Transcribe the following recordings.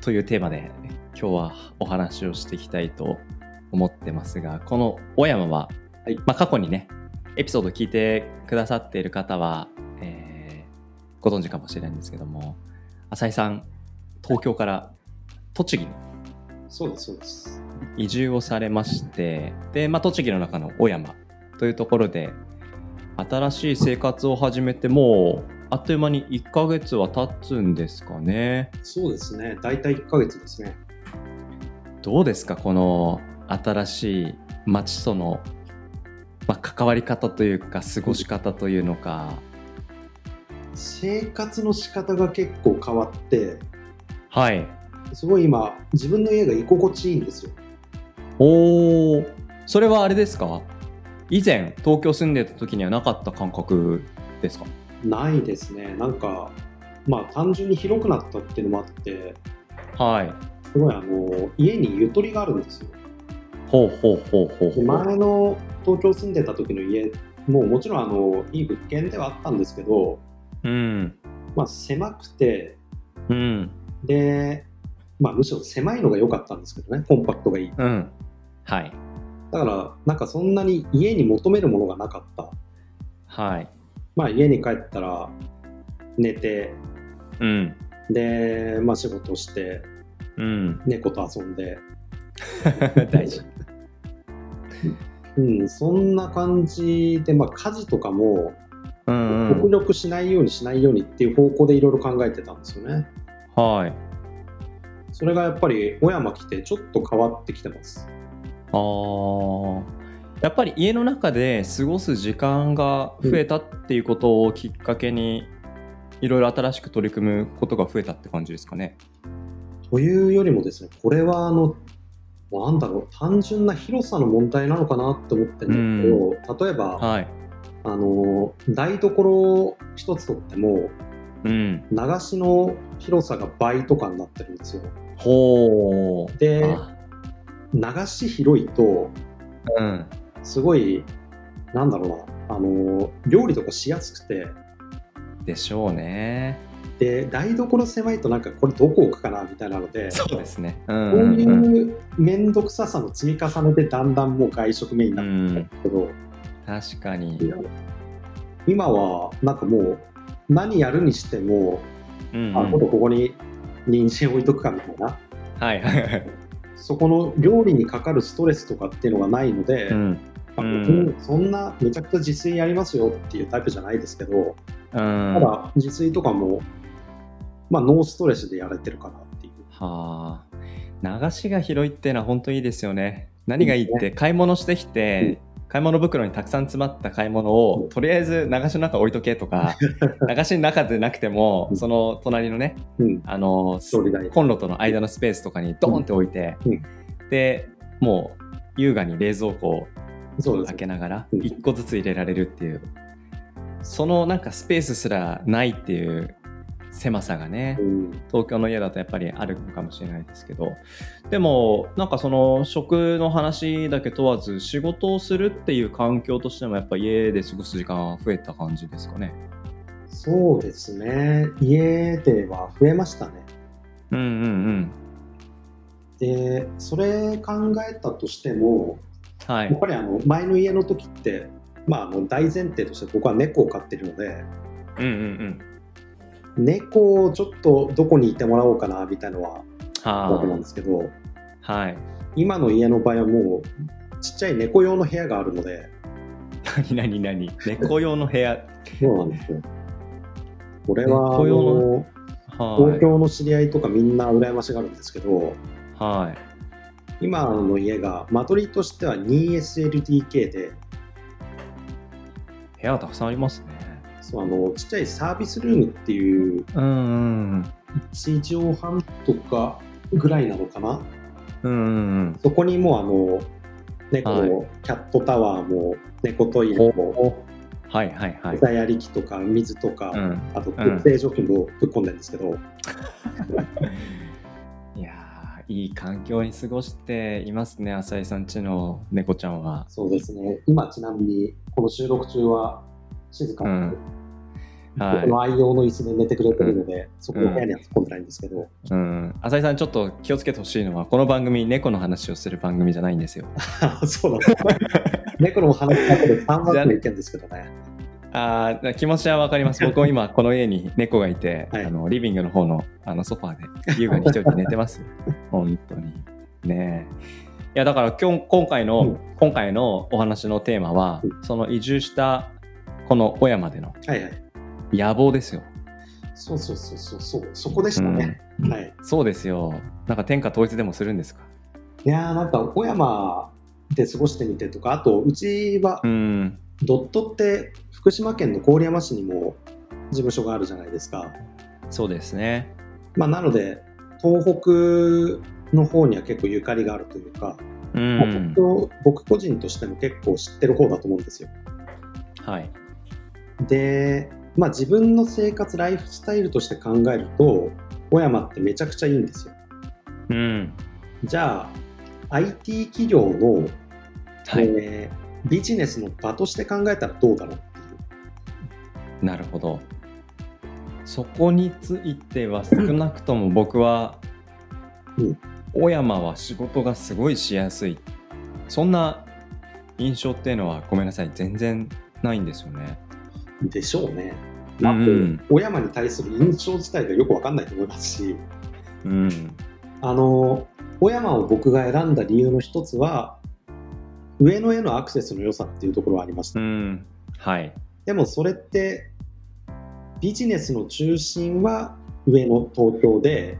というテーマで今日はお話をしていきたいと思ってますがこの小山は、はい。まあ、過去にねエピソード聞いてくださっている方は、えー、ご存知かもしれないんですけども浅井さん東京から栃木にそうですそうです。移住をされましてで、まあ、栃木の中の小山というところで新しい生活を始めてもうあっという間に1ヶ月は経つんですかね。そうですね。大体1ヶ月ですね。どうですかこの新しい街との、まあ、関わり方というか過ごし方というのか。生活の仕方が結構変わってはい。すごい今自分の家が居心地いいんですよ。おおそれはあれですか？以前東京住んでた時にはなかった感覚ですか？ないですね。なんかまあ単純に広くなったっていうのもあってはい。すごいあの家にゆとりがあるんですよ。ほうほうほうほうほう。前の東京住んでた時の家ももちろんあのいい物件ではあったんですけど、うん。まあ、狭くて、うん、で、まあ、むしろ狭いのが良かったんですけどねコンパクトがいい、うん、はい。だからなんかそんなに家に求めるものがなかった。はいまあ、家に帰ったら寝て、うん、で、まあ、仕事して、うん、猫と遊んで 大事うん、そんな感じで、まあ、家事とかも極力しないようにしないようにっていう方向でいろいろ考えてたんですよね。はい。それがやっぱり小山来てちょっと変わってきてます。ああ。やっぱり家の中で過ごす時間が増えたっていうことをきっかけに、いろいろ新しく取り組むことが増えたって感じですかね。というよりもですね、これはあの、なんだろう、単純な広さの問題なのかなって思ってるんですけど、例えば、はい、あの台所一つとっても、うん、流しの広さが倍とかになってるんですよ。ほうで流し広いと、うん、すごい、なんだろうな、あの、料理とかしやすくて。でしょうね。で、台所狭いとなんかこれどこ置くかなみたいなので、そうですね。うん、こういう面倒くささの積み重ねでだんだんもう外食メインになってきたんですけど、確かに。今はなんかもう何やるにしても、うんうん、あ、ここに人参置いとくかみたいな。はいはいはい。そこの料理にかかるストレスとかっていうのがないので、うんうん、そんなめちゃくちゃ自炊やりますよっていうタイプじゃないですけど、ただ自炊とかも、まあ、ノーストレスでやれてるかなっていう。はあ。流しが広いっていうのは本当いいですよね。何がいいって買い物してきて、買い物袋にたくさん詰まった買い物を、とりあえず流しの中置いとけとか 流しの中でなくても、その隣のね、うん、あのコンロとの間のスペースとかにドーンって置いて、うん、でもう優雅に冷蔵庫を開けながら1個ずつ入れられるっていう、そのなんかスペースすらないっていう狭さがね、うん、東京の家だとやっぱりあるのかもしれないですけど。でもなんかその食の話だけ問わず仕事をするっていう環境としてもやっぱ家で過ごす時間は増えた感じですかね。そうですね。家では増えましたね。うんうんうん。でそれ考えたとしても、はい、やっぱりあの前の家の時ってまあ、あの大前提として僕は猫を飼ってるので、うんうんうん。猫をちょっとどこにいてもらおうかなみたいなのはわけなんですけど、はい、今の家の場合はもうちっちゃい猫用の部屋があるので何何何？猫用の部屋。そうなんですよ。これはの東京の知り合いとかみんな羨ましがるんですけど、はい、今の家が間取りとしては 2SLDK で。部屋たくさんありますね。そうあのちっちゃいサービスルームっていう、うんうん、1畳半とかぐらいなのかな、うんうんうん、そこにもうあの猫のキャットタワーも猫トイレも、はいはいはい。餌やり機とか水とか、うん、あと空清除機もぶっ込んでるんですけど、いやーいい環境に過ごしていますね、浅井さんちの猫ちゃんは。そうですね。今ちなみにこの収録中は静かに、うん。はい。僕の愛用の椅子で寝てくれてるので、そこの部屋には突っ込んでないんですけど、うん、浅井さんちょっと気をつけてほしいのはこの番組猫の話をする番組じゃないんですよ。そうなんです猫の話だけで3万の意見ですけどね。あー気持ちはわかります。僕も今この家に猫がいて、はいあのリビングの方のあのソファーで 優雅に一人で寝てますよ。本当に。ねえ。いやだから今日今回の、うん今回のお話のテーマは、うその移住したこの小山でのはいはい。野望ですよ。そうそうそうそうそう、そこでしたね。はい。そうですよ。なんか天下統一でもするんですか？いやーなんか小山で過ごしてみてとか、あとうちはうん。ドットって福島県の郡山市にも事務所があるじゃないですか。そうですね。まあ、なので東北の方には結構ゆかりがあるというか、うまあん。僕僕個人としても結構知ってる方だと思うんですよ。はい。で、まあ、自分の生活ライフスタイルとして考えると小山ってめちゃくちゃいいんですよ。うん。じゃあ IT 企業の、はい。えービジネスの場として考えたらどうだろうっていう。なるほど。そこについては少なくとも僕は、うん小山は仕事がすごいしやすい。そんな印象っていうのはごめんなさい、全然ないんですよね。でしょうね。うんあと、小山に対する印象自体がよくわかんないと思いますし、うん。あの、小山を僕が選んだ理由の一つは、上野へのアクセスの良さっていうところはありました。うん。はい。でもそれって、ビジネスの中心は上野、東京で、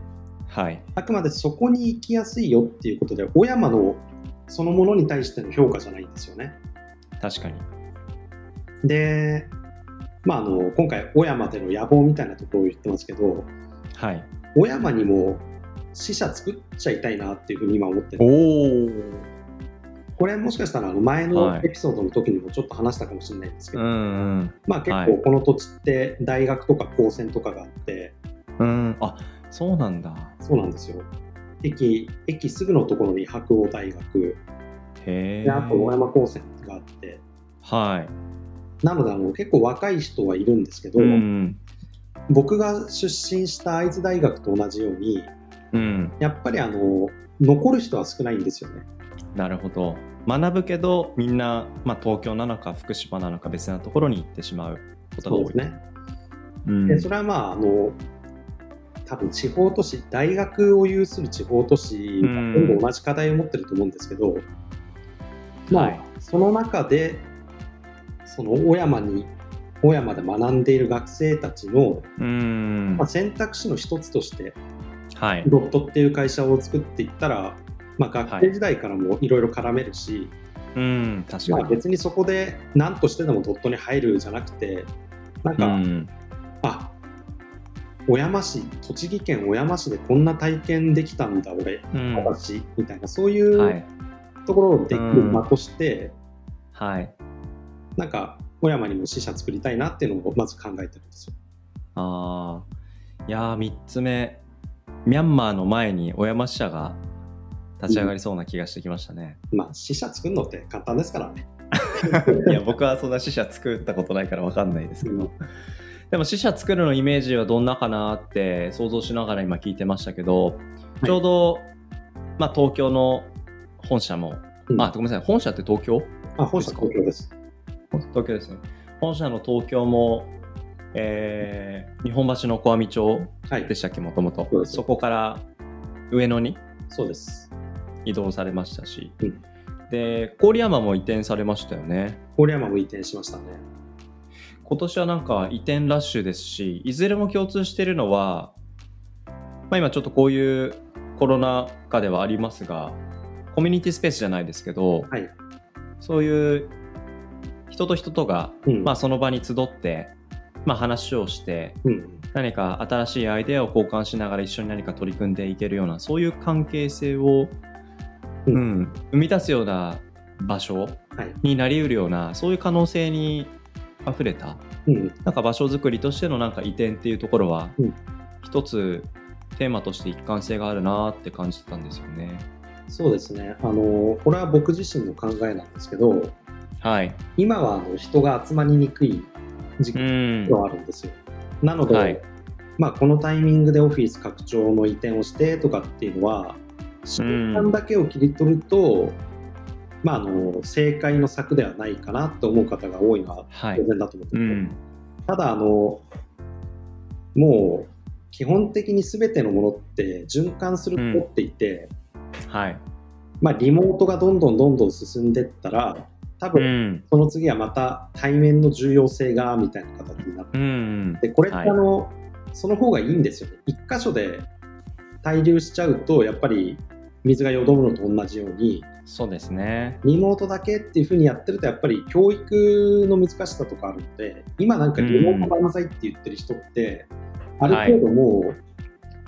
はい。あくまでそこに行きやすいよっていうことで、小山のそのものに対しての評価じゃないんですよね。確かに。で、まあ、あの今回、小山での野望みたいなところを言ってますけど、はい。小山にも支社作っちゃいたいなっていうふうに今思ってる。おお。これもしかしたらあの前のエピソードの時にもちょっと話したかもしれないんですけど、うんうん。まあ結はい構この土地って大学とか高専とかがあって、うん。あそうなんだ。そうなんですよ。駅、駅すぐのところに白鴎大学、へえ。であと小山高専があって、はい。なのであの結構若い人はいるんですけど、うん。僕が出身した会津大学と同じように、うん。やっぱりあの残る人は少ないんですよね。なるほど。学ぶけどみんな、まあ、東京なのか福島なのか別なところに行ってしまうことが多い。そうですね。うんでそれはまああの多分地方都市大学を有する地方都市がうん全部同じ課題を持ってると思うんですけど、まあ、はいその中でその小山に小山で学んでいる学生たちの、うんまあ、選択肢の一つとしてはい。ドットっていう会社を作っていったら、まあ、学生時代からもいろいろ絡めるし、うん、確まあ、かに。別にそこで何としてでもドットに入るじゃなくてなんか、うん、あ小山市栃木県小山市でこんな体験できたんだ俺うん私みたいなそういはうい。ところをできる場として、はい。なんか小山にも支社作りたいなっていうのをまず考えてるんですよ。ああ。いやー、3つ目。ミャンマーの前に小山支社が立ち上がりそうな気がしてきましたね。まあ支社作るのって簡単ですからね。いや、僕はそんな支社作ったことないから分かんないですけど。うんでも支社作るのイメージはどんなかなって想像しながら今聞いてましたけど、いちょうど、まあ、東京の本社も、うんあごめんなさい本社って東京？あ本社東京です。東京ですね本社の東京も、えー日本橋の小網町はいでしたっけもともとそこから上野に？そうです。移動されましたし、うんで郡山も移転されましたよね郡山も移転しましたね。今年はなんか移転ラッシュですしいずれも共通しているのは、まあ、今ちょっとこういうコロナ禍ではありますがコミュニティスペースじゃないですけど、はい。そういう人と人とが、うん。まあ、その場に集って、まあ、話をしてうん。何か新しいアイデアを交換しながら一緒に何か取り組んでいけるようなそういう関係性を、うん、生み出すような場所になりうるような、そういう可能性にあふれた、うん、なんか場所づくりとしてのなんか移転っていうところは、うん、一つテーマとして一貫性があるなって感じてたんですよね。そうですね。あのこれは僕自身の考えなんですけど、はい、今はあの人が集まりにくい時期ではあるんですよ。なので、はい、まあ、このタイミングでオフィス拡張の移転をしてとかっていうのは瞬間だけを切り取ると、まあ、あの正解の策ではないかなと思う方が多いのは当然だと思ってて、はいうん、ただあのもう基本的に全てのものって循環すると思っていて、うん、はい。まあ、リモートがどんどんどんどん進んでいったら多分その次はまた対面の重要性がみたいな形になって、うん、でこれってあの、はい、その方がいいんですよね。一箇所で滞留しちゃうとやっぱり水がよどむのと同じようにそうですね。リモートだけっていうふうにやってるとやっぱり教育の難しさとかあるので今なんかリモート万歳って言ってる人って、ある程度もう、はい、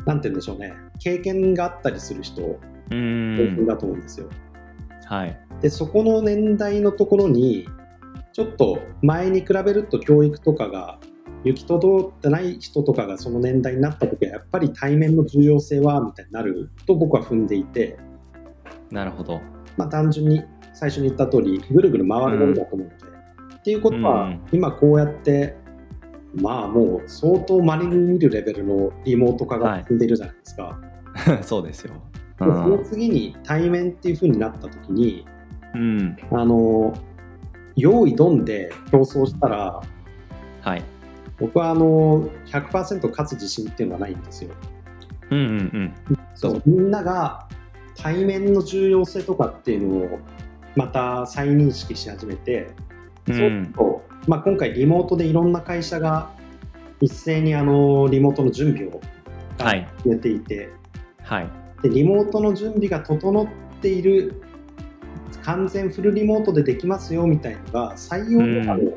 なんて言うんでしょうね。経験があったりする人だと思うんですよ。はい、でそこの年代のところにちょっと前に比べると教育とかが行き届ってない人とかがその年代になった時はやっぱり対面の重要性はみたいになると僕は踏んでいてなるほど、まあ、単純に最初に言った通りぐるぐる回るものだと思うので、うん、っていうことは、今こうやってまあもう相当まれに見るレベルのリモート化が進んでいるじゃないですか。はい、そうですよ。その次に対面っていうふうになった時に、うん、あの用意どんで競争したら、はい、僕はあの100%勝つ自信っていうのはないんですよ。うんうんうん、そう。みんなが対面の重要性とかっていうのをまた再認識し始めて、うん、そう。まあ、今回リモートでいろんな会社が一斉にあのリモートの準備をやっていて、はい、でリモートの準備が整っている完全フルリモートでできますよみたいのが採用の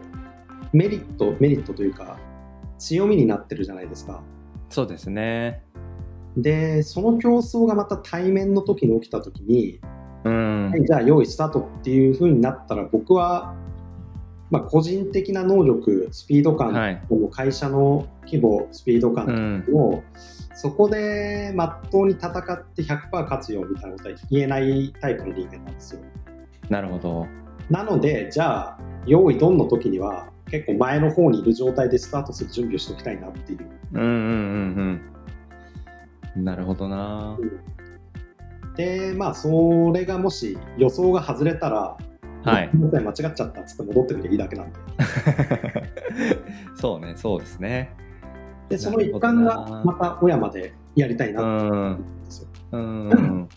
メリット、うん、メリットというか強みになってるじゃないですか。そうですね。で、その競争がまた対面の時に起きた時に、うん、はい、じゃあ用意スタートっていう風になったら僕は、まあ、個人的な能力、スピード感、はい、会社の規模、スピード感を、うん、そこでまっとうに戦って100%勝つよみたいなことは言えないタイプの人間なんですよ。なるほど。なので、じゃあ、用意ドンの時には、結構前の方にいる状態でスタートする準備をしておきたいなっていう。うんうんうんうん。なるほどな、うん、で、まあ、それがもし予想が外れたら、はい、間違っちゃったっつって戻ってくればいいだけなんで。そうね、そうですね。で、その一環がまた小山でやりたいなと思うんですよ。うん。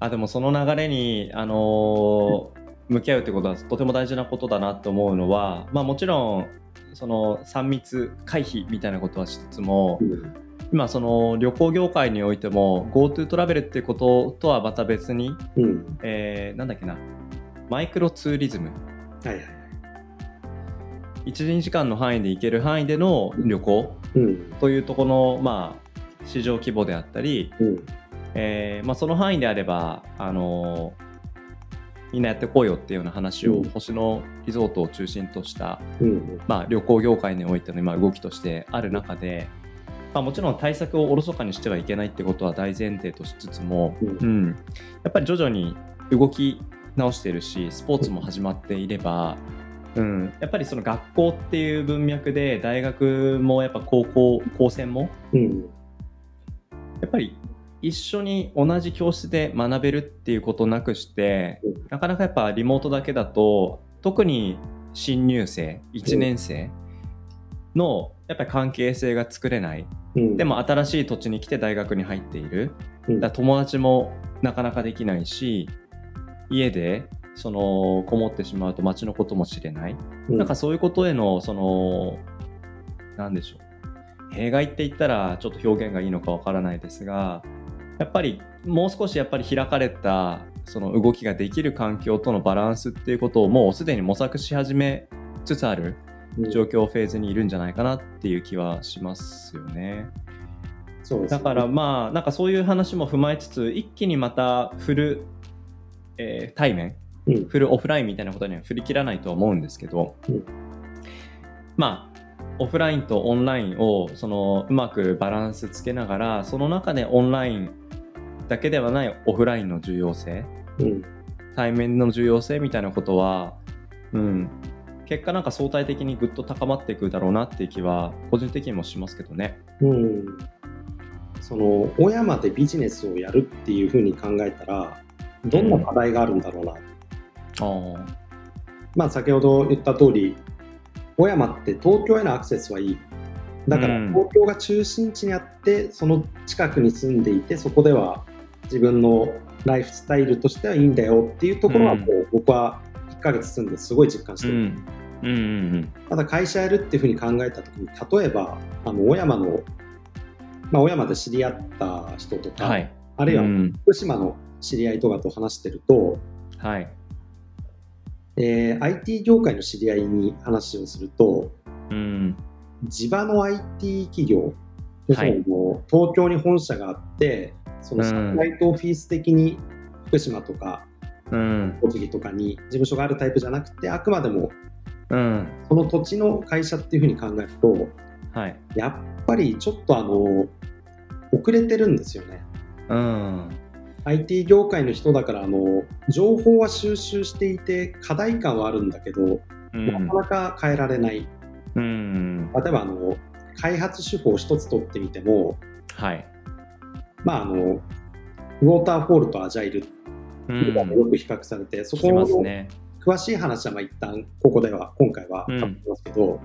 あでもその流れに、あのー向き合うってことはとても大事なことだなと思うのは、まあ、もちろんその3密回避みたいなことはしつつも、うん、今その旅行業界においても GoTo トラベルっていうこととはまた別に、うん、えー、なんだっけなマイクロツーリズム、はいはい、12時間の範囲で行ける範囲での旅行というところの、まあ、市場規模であったり、うん、えー、まあ、その範囲であればあのーみんなやってこうよっていうような話を、星野リゾートを中心とした、まあ、旅行業界においての今動きとしてある中で、まあ、もちろん対策をおろそかにしてはいけないってことは大前提としつつも、うん、やっぱり徐々に動き直してるしスポーツも始まっていれば、うん、やっぱりその学校っていう文脈で大学もやっぱ高校高専も、うん、やっぱり一緒に同じ教室で学べるっていうことなくしてなかなかやっぱリモートだけだと特に新入生1年生のやっぱり関係性が作れない、うん、でも新しい土地に来て大学に入っている、うん、だ友達もなかなかできないし家でそのこもってしまうと街のことも知れない、うん、なんかそういうことへのその何でしょう。弊害って言ったらちょっと表現がいいのかわからないですがやっぱりもう少しやっぱり開かれたその動きができる環境とのバランスっていうことをもうすでに模索し始めつつある状況フェーズにいるんじゃないかなっていう気はしますよね。そうですだからまあなんかそういう話も踏まえつつ一気にまたフル、えー対面、うん。フルオフラインみたいなことには振り切らないとは思うんですけど、うん。まあオフラインとオンラインをそのうまくバランスつけながらその中でオンラインだけではないオフラインの重要性うん。対面の重要性みたいなことは、うん、結果なんか相対的にぐっと高まっていくだろうなっていう気は個人的にもしますけどね。うん、その小山でビジネスをやるっていうふうに考えたらどんな課題があるんだろうな、あまあ先ほど言った通り小山って東京へのアクセスはいい。だからうん。東京が中心地にあってその近くに住んでいてそこでは自分のライフスタイルとしてはいいんだよっていうところはうん。もう僕は1ヶ月住んですごい実感してる、うん。うんうんただ会社やるっていうふうに考えた時に例えばあの小山の、まあ、小山で知り合った人とか、うんはい。あるいはうん福島の知り合いとかと話してると、はい。えー IT 業界の知り合いに話をするとうん。地場の IT 企業、はい。東京に本社があってそのサイトオフィス的に福島とかうん栃木とかに事務所があるタイプじゃなくてあくまでもうんその土地の会社っていうふうに考えるとはい。やっぱりちょっとあの遅れてるんですよね。うん。IT 業界の人だからあの情報は収集していて課題感はあるんだけど、うんなかなか変えられないうん。例えばあの開発手法一つ取ってみても、はい。まあ、あのウォーターフォールとアジャイルうとかもよく比較されて、そ聞きこの。詳しい話はまあ一旦ここでは今回はうん語りますけど、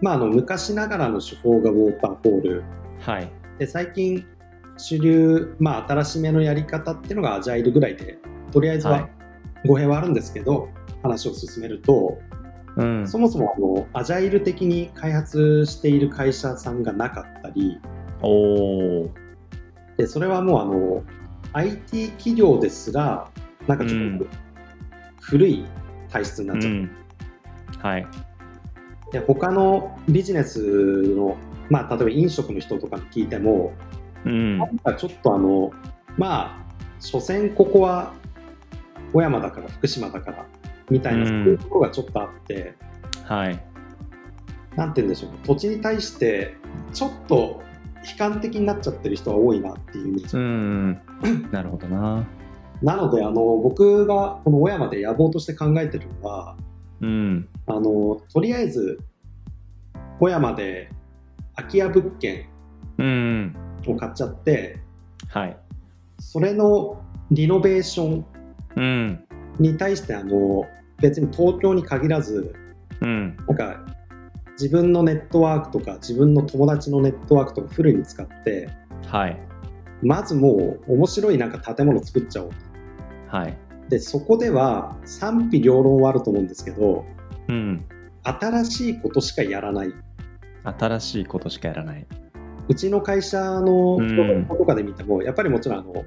まあ、あの昔ながらの手法がウォーターフォールはい。で最近主流、まあ、新しめのやり方っていうのがアジャイルぐらいでとりあえずははい語弊はあるんですけど、話を進めるとうん。そもそもあのアジャイル的に開発している会社さんがなかったりおー。でそれはもうあの IT 企業ですらなんかちょっと古い体質になっちゃう、うん。はい。で他のビジネスの、まあ、例えば飲食の人とかに聞いてもうんな。んかちょっとあのまあ所詮ここは小山だから福島だからみたいな、うんそういうところがちょっとあってはい。なんて言うんでしょう土地に対してちょっと悲観的になっちゃってる人は多いなっていうイメージ、うん。なるほどな。なのであの僕がこの小山で野望として考えてるのはうん。あのとりあえず小山で空き家物件うん。を買っちゃってはい。それのリノベーションうん。に対してあの別に東京に限らずうん。なんか自分のネットワークとか自分の友達のネットワークとかフルに使ってはい。まずもう面白いなんか建物作っちゃおうはい。でそこでは賛否両論はあると思うんですけどうん。新しいことしかやらない新しいことしかやらない。うちの会社のうん人とかで見ても、やっぱりもちろんあの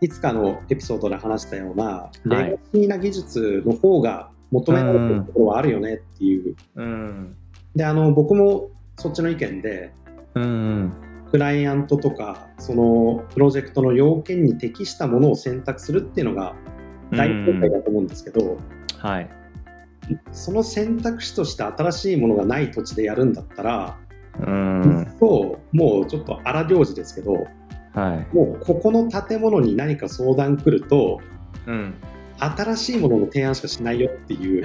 いつかのエピソードで話したようなレガシーな技術の方が求められてるところはあるよねっていう、うん。であの僕もそっちの意見でうん。クライアントとかそのプロジェクトの要件に適したものを選択するっていうのが大正解だと思うんですけど、はい。その選択肢として新しいものがない土地でやるんだったら、うん。そうもうちょっと荒領事ですけどはい。もうここの建物に何か相談来るとうん。新しいものの提案しかしないよっていう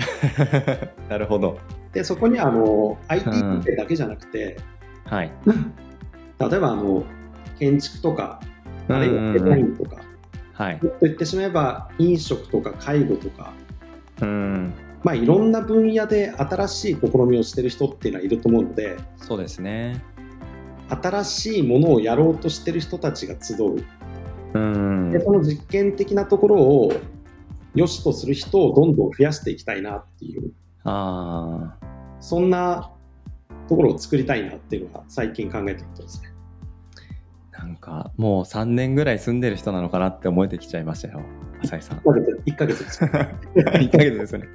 なるほど。でそこにはあの IT うんだけじゃなくて、はい。例えばあの建築とかあるいはデザインとか、はい。もっと言ってしまえば飲食とか介護とかうん。まあ、いろんな分野で新しい試みをしてる人っていうのはいると思うのでそうですね。新しいものをやろうとしてる人たちが集ううんで。その実験的なところを良しとする人をどんどん増やしていきたいなっていうああ。そんなところを作りたいなっていうのが最近考えてることですね。なんかもう3年ぐらい住んでる人なのかなって思えてきちゃいましたよ。浅井さん。1ヶ月です。1ヶ月ですよね。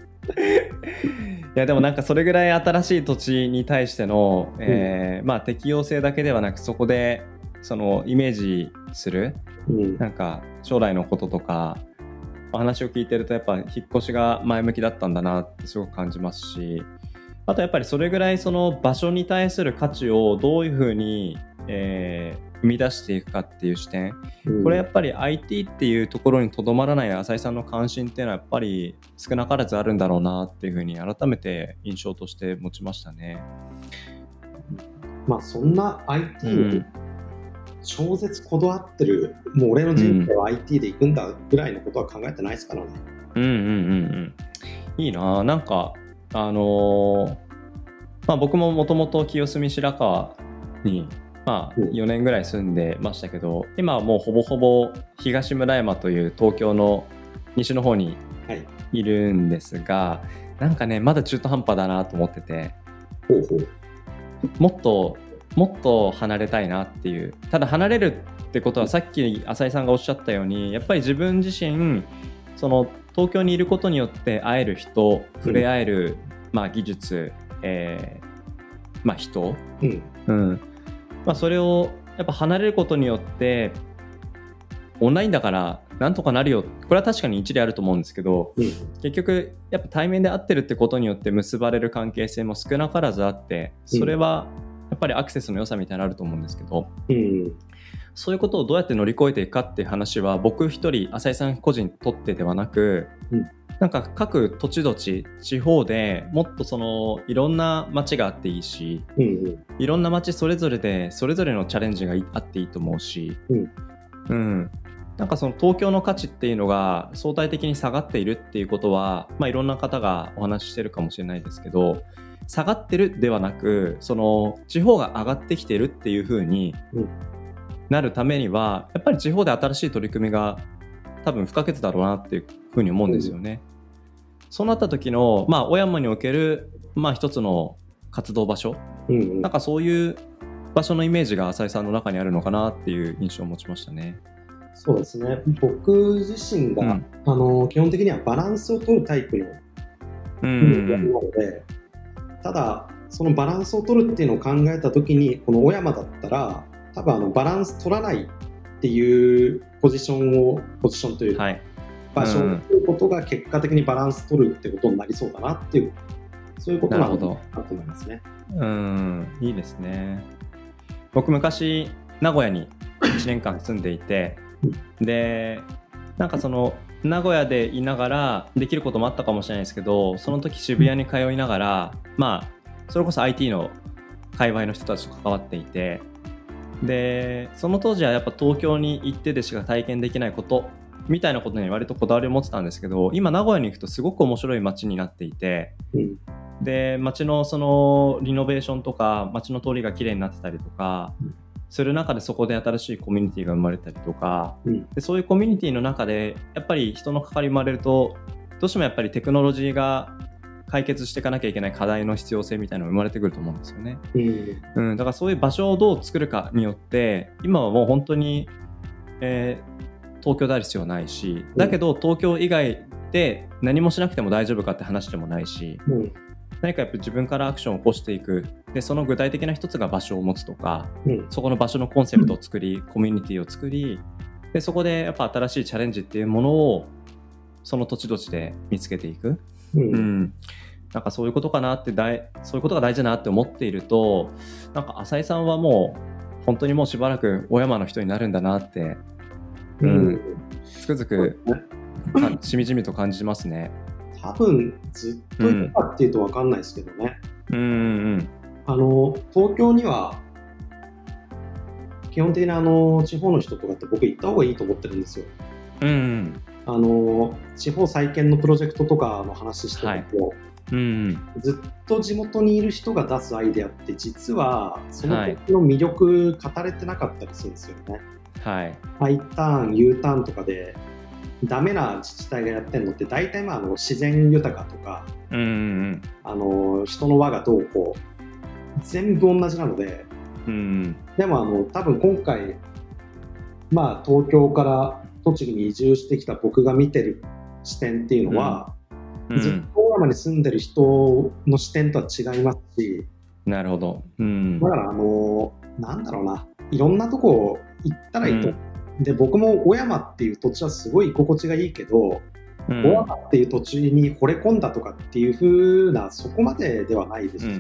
いやでもなんかそれぐらい新しい土地に対しての、えー、まあ、適用性だけではなくそこでそのイメージする、うん、なんか将来のこととかお話を聞いてるとやっぱ引っ越しが前向きだったんだなってすごく感じますしあとやっぱりそれぐらいその場所に対する価値をどういうふうに、えー、生み出していくかっていう視点、うん、これやっぱり IT っていうところにとどまらない浅井さんの関心っていうのはやっぱり少なからずあるんだろうなっていうふうに改めて印象として持ちましたね。まあそんな IT に超絶こだわってる、うん、もう俺の人生は IT で行くんだぐらいのことは考えてないですからね。うんうんうんうん。いいな。なんかあのー、まあ僕ももともと清澄白河にまあ、4年ぐらい住んでましたけど、今はもうほぼほぼ東村山という東京の西の方にい。るんですが、はい、なんかねまだ中途半端だなと思ってて。もっともっと離れたいなっていう。ただ離れるってことはさっき浅井さんがおっしゃったようにやっぱり自分自身その東京にいることによって会える人触れ合える、うん、まあ、技術、えーまあ、人、うん、うん、まあ、それをやっぱ離れることによってオンラインだからなんとかなるよ。これは確かに一理あると思うんですけど、うん、結局やっぱ対面で会ってるってことによって結ばれる関係性も少なからずあってそれはやっぱりアクセスの良さみたいなのあると思うんですけど、うん、そういうことをどうやって乗り越えていくかっていう話は僕一人浅井さん個人にとってではなく、うん、なんか各土地土地地方でもっとそのいろんな街があっていいし、うんうん、いろんな街それぞれでそれぞれのチャレンジがあっていいと思うし、うん、うん、なんかその東京の価値っていうのが相対的に下がっているっていうことは、まあ、いろんな方がお話ししてるかもしれないですけど下がってるではなくその地方が上がってきてるっていうふうになるためにはやっぱり地方で新しい取り組みが多分不可欠だろうなっていうふうに思うんですよね。そうなった時の、まあ、小山における、まあ、一つの活動場所、うんうん、なんかそういう場所のイメージが浅井さんの中にあるのかなっていう印象を持ちましたね。そうですね。僕自身が、うん、あの基本的にはバランスを取るタイプの人間なので、ただそのバランスを取るっていうのを考えた時にこの小山だったら多分あのバランス取らないっていうポジションをポジションというか、はい、場所を取ることが結果的にバランス取るってことになりそうだなっていう、そういうことなのかなと思いますね。うん、いいですね。僕昔名古屋に1年間住んでいて、でなんかその名古屋でいながらできることもあったかもしれないですけどその時渋谷に通いながらまあそれこそ IT の界隈の人たちと関わっていてでその当時はやっぱ東京に行ってでしか体験できないことみたいなことに割とこだわりを持ってたんですけど今名古屋に行くとすごく面白い街になっていて、うん、で街のそのリノベーションとか街の通りが綺麗になってたりとか、うん、する中でそこで新しいコミュニティが生まれたりとか、うん、でそういうコミュニティの中でやっぱり人の関わり生まれるとどうしてもやっぱりテクノロジーが解決していかなきゃいけない課題の必要性みたいなのが生まれてくると思うんですよね。うん、うん、だからそういう場所をどう作るかによって今はもう本当に、えー、東京である必要はないしだけど東京以外で何もしなくても大丈夫かって話でもないし、うん、何かやっぱ自分からアクションを起こしていく。でその具体的な一つが場所を持つとか、うん、そこの場所のコンセプトを作り、コミュニティを作りでそこでやっぱ新しいチャレンジっていうものをその土地土地で見つけていく、うん、うん、なんかそういうことかなって大そういうことが大事だなって思っているとなんか浅井さんはもう本当にもうしばらく小山の人になるんだなってうん、つくづくしみじみと感じますね。多分ずっといたかっていうと分かんないですけどね。うん、うんうんあの東京には基本的にあの地方の人とかって僕行った方がいいと思ってるんですよ。うん、あの地方再建のプロジェクトとかの話してると、はい。うん、ずっと地元にいる人が出すアイデアって実はその時の魅力語れてなかったりするんですよね。はい、I ターン U ターンとかでダメな自治体がやってるのって大体まああの自然豊かとか、うんうん、あの人の輪がどうこう全部同じなので、うん、でもあの多分今回まあ東京から栃木に移住してきた僕が見てる視点っていうのは、うん、ずっと小山に住んでる人の視点とは違いますし、なるほど。うん、だからあのなんだろうないろんなとこ行ったらいいと、うん、で僕も小山っていう土地はすごい居心地がいいけど、うん、小山っていう土地に惚れ込んだとかっていうふうなそこまでではないです、うん。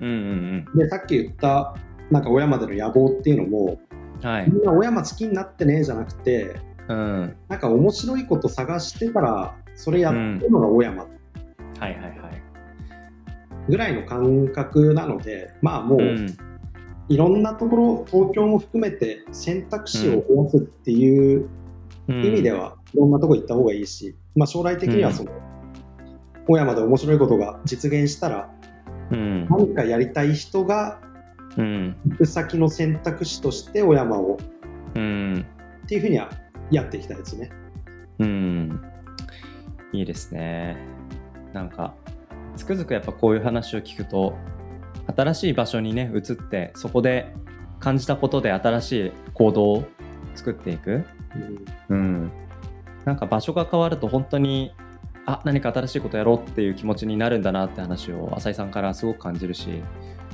うんうんうん、でさっき言ったなんか小山での野望っていうのも、はい、みんな小山好きになってねじゃなくて、うん、なんか面白いこと探してたらそれやってるのが小山、はいはいはい。ぐらいの感覚なのでまあもう、いろんなところ東京も含めて選択肢を増やすっていう意味では、いろんなとこ行った方がいいし、まあ、将来的にはその、小山で面白いことが実現したら、何かやりたい人が行く先の選択肢として小山を、っていうふうにはやっていきたいですね。うん、いいですね。なんかつくづくやっぱこういう話を聞くと新しい場所にね移ってそこで感じたことで新しい行動を作っていく、うん、うん、なんか場所が変わると本当にあ何か新しいことやろうっていう気持ちになるんだなって話を浅井さんからすごく感じるし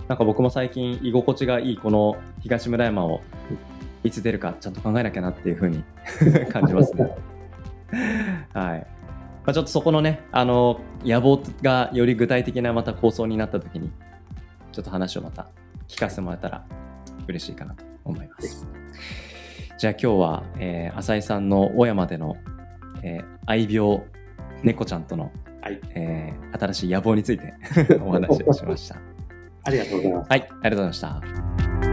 なんか僕も最近居心地がいいこの東村山をいつ出るかちゃんと考えなきゃなっていうふうに 感じますね。はい。まあ、ちょっとそこのね、あの野望がより具体的なまた構想になった時にちょっと話をまた聞かせてもらえたら嬉しいかなと思います。じゃあ今日は、えー、浅井さんの小山での、えー、愛病猫ちゃんとの、はいえー、新しい野望について お話をしました。ありがとうございます。はい、ありがとうございました。